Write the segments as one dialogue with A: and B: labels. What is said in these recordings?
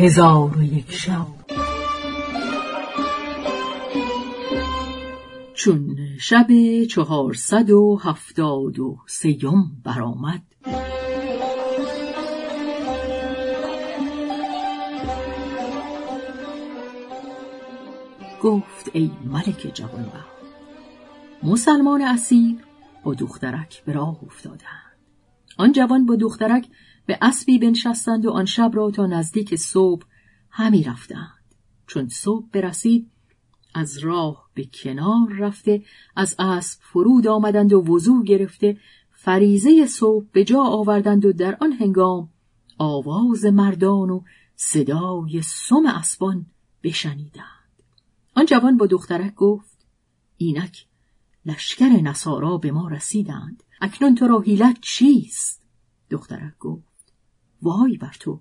A: هزار و یک شب. چون شب چهارصد و هفتاد و سیم برآمد گفت ای ملک جوانبخت مسلمان اسیر با دخترک به راه افتادند. آن جوان با دخترک به اسبی بنشستند و آن شب را تا نزدیک صبح همی رفتند. چون صبح برسید از راه به کنار رفته از اسب فرود آمدند و وضوع گرفته فریزه صبح به جا آوردند و در آن هنگام آواز مردان و صدای سم اسبان بشنیدند. آن جوان با دخترک گفت اینک لشکر نصارا به ما رسیدند. اکنون تو را حیلت چیست؟ دخترک گفت وای بر تو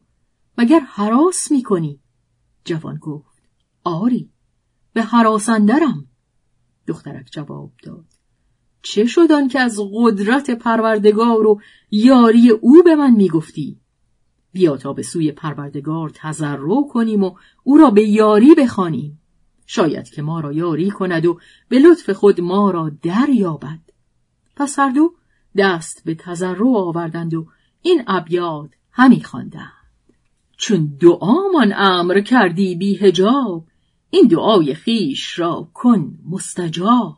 A: مگر حراس می کنی جوان گفت آری به حراسندرم دخترک جواب داد چه شد که از قدرت پروردگار و یاری او به من می‌گفتی؟ بیا تا به سوی پروردگار تضرع کنیم و او را به یاری بخوانیم. شاید که ما را یاری کند و به لطف خود ما را دریابد. پس هر دو دست به تضرع آوردند و این ابیات همی خواندند چون دعامان امر کردی بی هجاب این دعای خیش را کن مستجاب.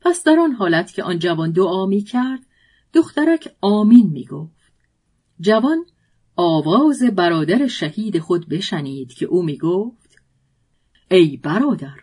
A: پس در آن حالت که آن جوان دعا می کرد دخترک آمین می گفت. جوان آواز برادر شهید خود بشنید که او می گفت ای برادر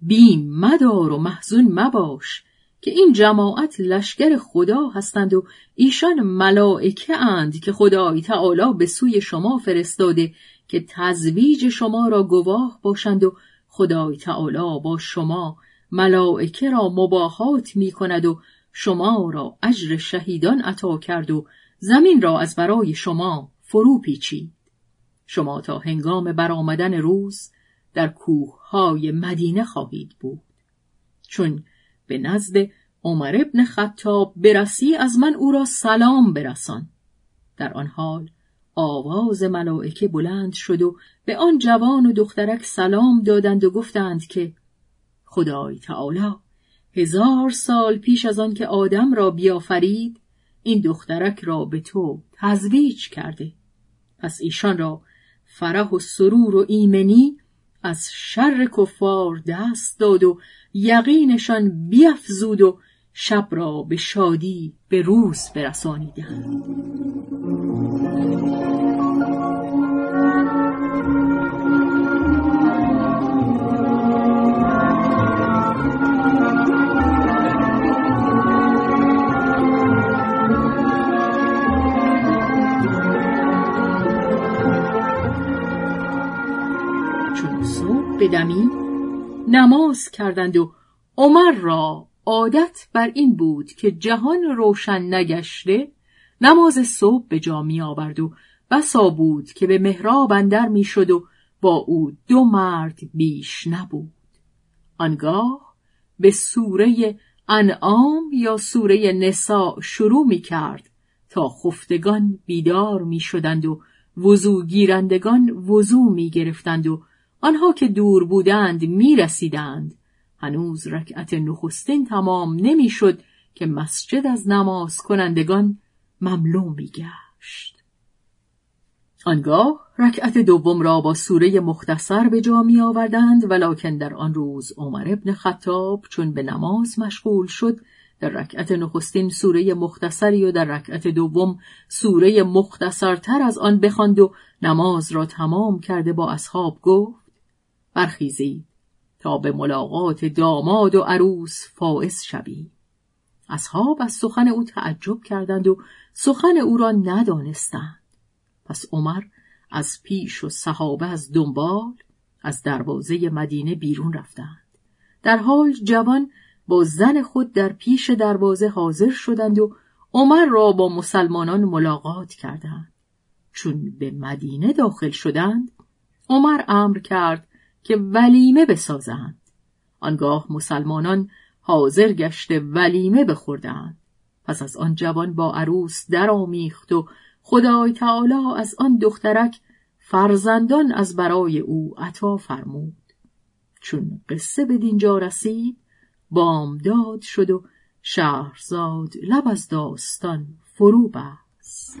A: بیم مدار و محزون مباش که این جماعت لشکر خدا هستند و ایشان ملائکه اند که خدای تعالی به سوی شما فرستاده که تزویج شما را گواه باشند و خدای تعالی با شما ملائکه را مباهات می کند و شما را اجر شهیدان عطا کرد و زمین را از برای شما فرو پیچید. شما تا هنگام برآمدن روز در کوه های مدینه خواهید بود. چون به نزد عمر ابن خطاب برسی از من او را سلام برسان. در آن حال آواز ملائکه بلند شد و به آن جوان و دخترک سلام دادند و گفتند که خدای تعالی هزار سال پیش از آن که آدم را بیافرید این دخترک را به تو تزویج کرده. پس ایشان را فرح و سرور و ایمنی از شر کفار دست داد و یقینشان بیافزود و شب را به شادی به روز برسانیدند. بدمی؟ نماز کردند و عمر را عادت بر این بود که جهان روشن نگشته نماز صبح به جا می آورد و بسا بود که به محراب اندر می شد و با او دو مرد بیش نبود. آنگاه به سوره انعام یا سوره نسا شروع می کرد تا خفتگان بیدار می شدند و وضو گیرندگان وضو می گرفتند و آنها که دور بودند می رسیدند هنوز رکعت نخستین تمام نمی‌شد که مسجد از نماز کنندگان مملو می گشت. آنگاه رکعت دوم را با سوره مختصر به جا می آوردند ولکن در آن روز عمر ابن خطاب چون به نماز مشغول شد در رکعت نخستین سوره مختصری و در رکعت دوم سوره مختصرتر از آن بخواند و نماز را تمام کرده با اصحاب گفت برخیزید تا به ملاقات داماد و عروس فائز شویم اصحاب از سخن او تعجب کردند و سخن او را ندانستند. پس عمر از پیش و صحابه از دنبال از دروازه مدینه بیرون رفتند. در حال جوان با زن خود در پیش دروازه حاضر شدند و عمر را با مسلمانان ملاقات کردند. چون به مدینه داخل شدند عمر امر کرد که ولیمه بسازند. آنگاه مسلمانان حاضر گشته ولیمه بخوردند. پس از آن جوان با عروس درآمیخت و خدای تعالی از آن دخترک فرزندان از برای او عطا فرمود. چون قصه به دینجا رسید بامداد شد و شهرزاد لب از داستان فرو بست.